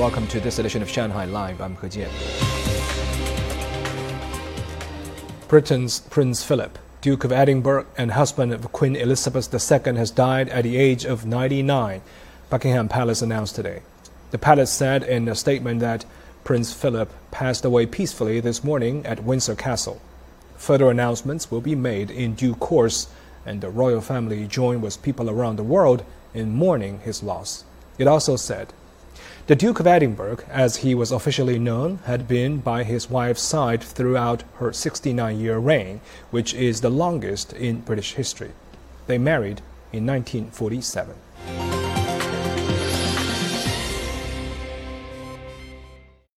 Welcome to this edition of Shanghai Live. I'm He Jian. Britain's Prince Philip, Duke of Edinburgh and husband of Queen Elizabeth II, has died at the age of 99, Buckingham Palace announced today. The palace said in a statement that Prince Philip passed away peacefully this morning at Windsor Castle. Further announcements will be made in due course, and the royal family joined with people around the world in mourning his loss. It also said, the Duke of Edinburgh, as he was officially known, had been by his wife's side throughout her 69 year reign, which is the longest in British history. They married in 1947.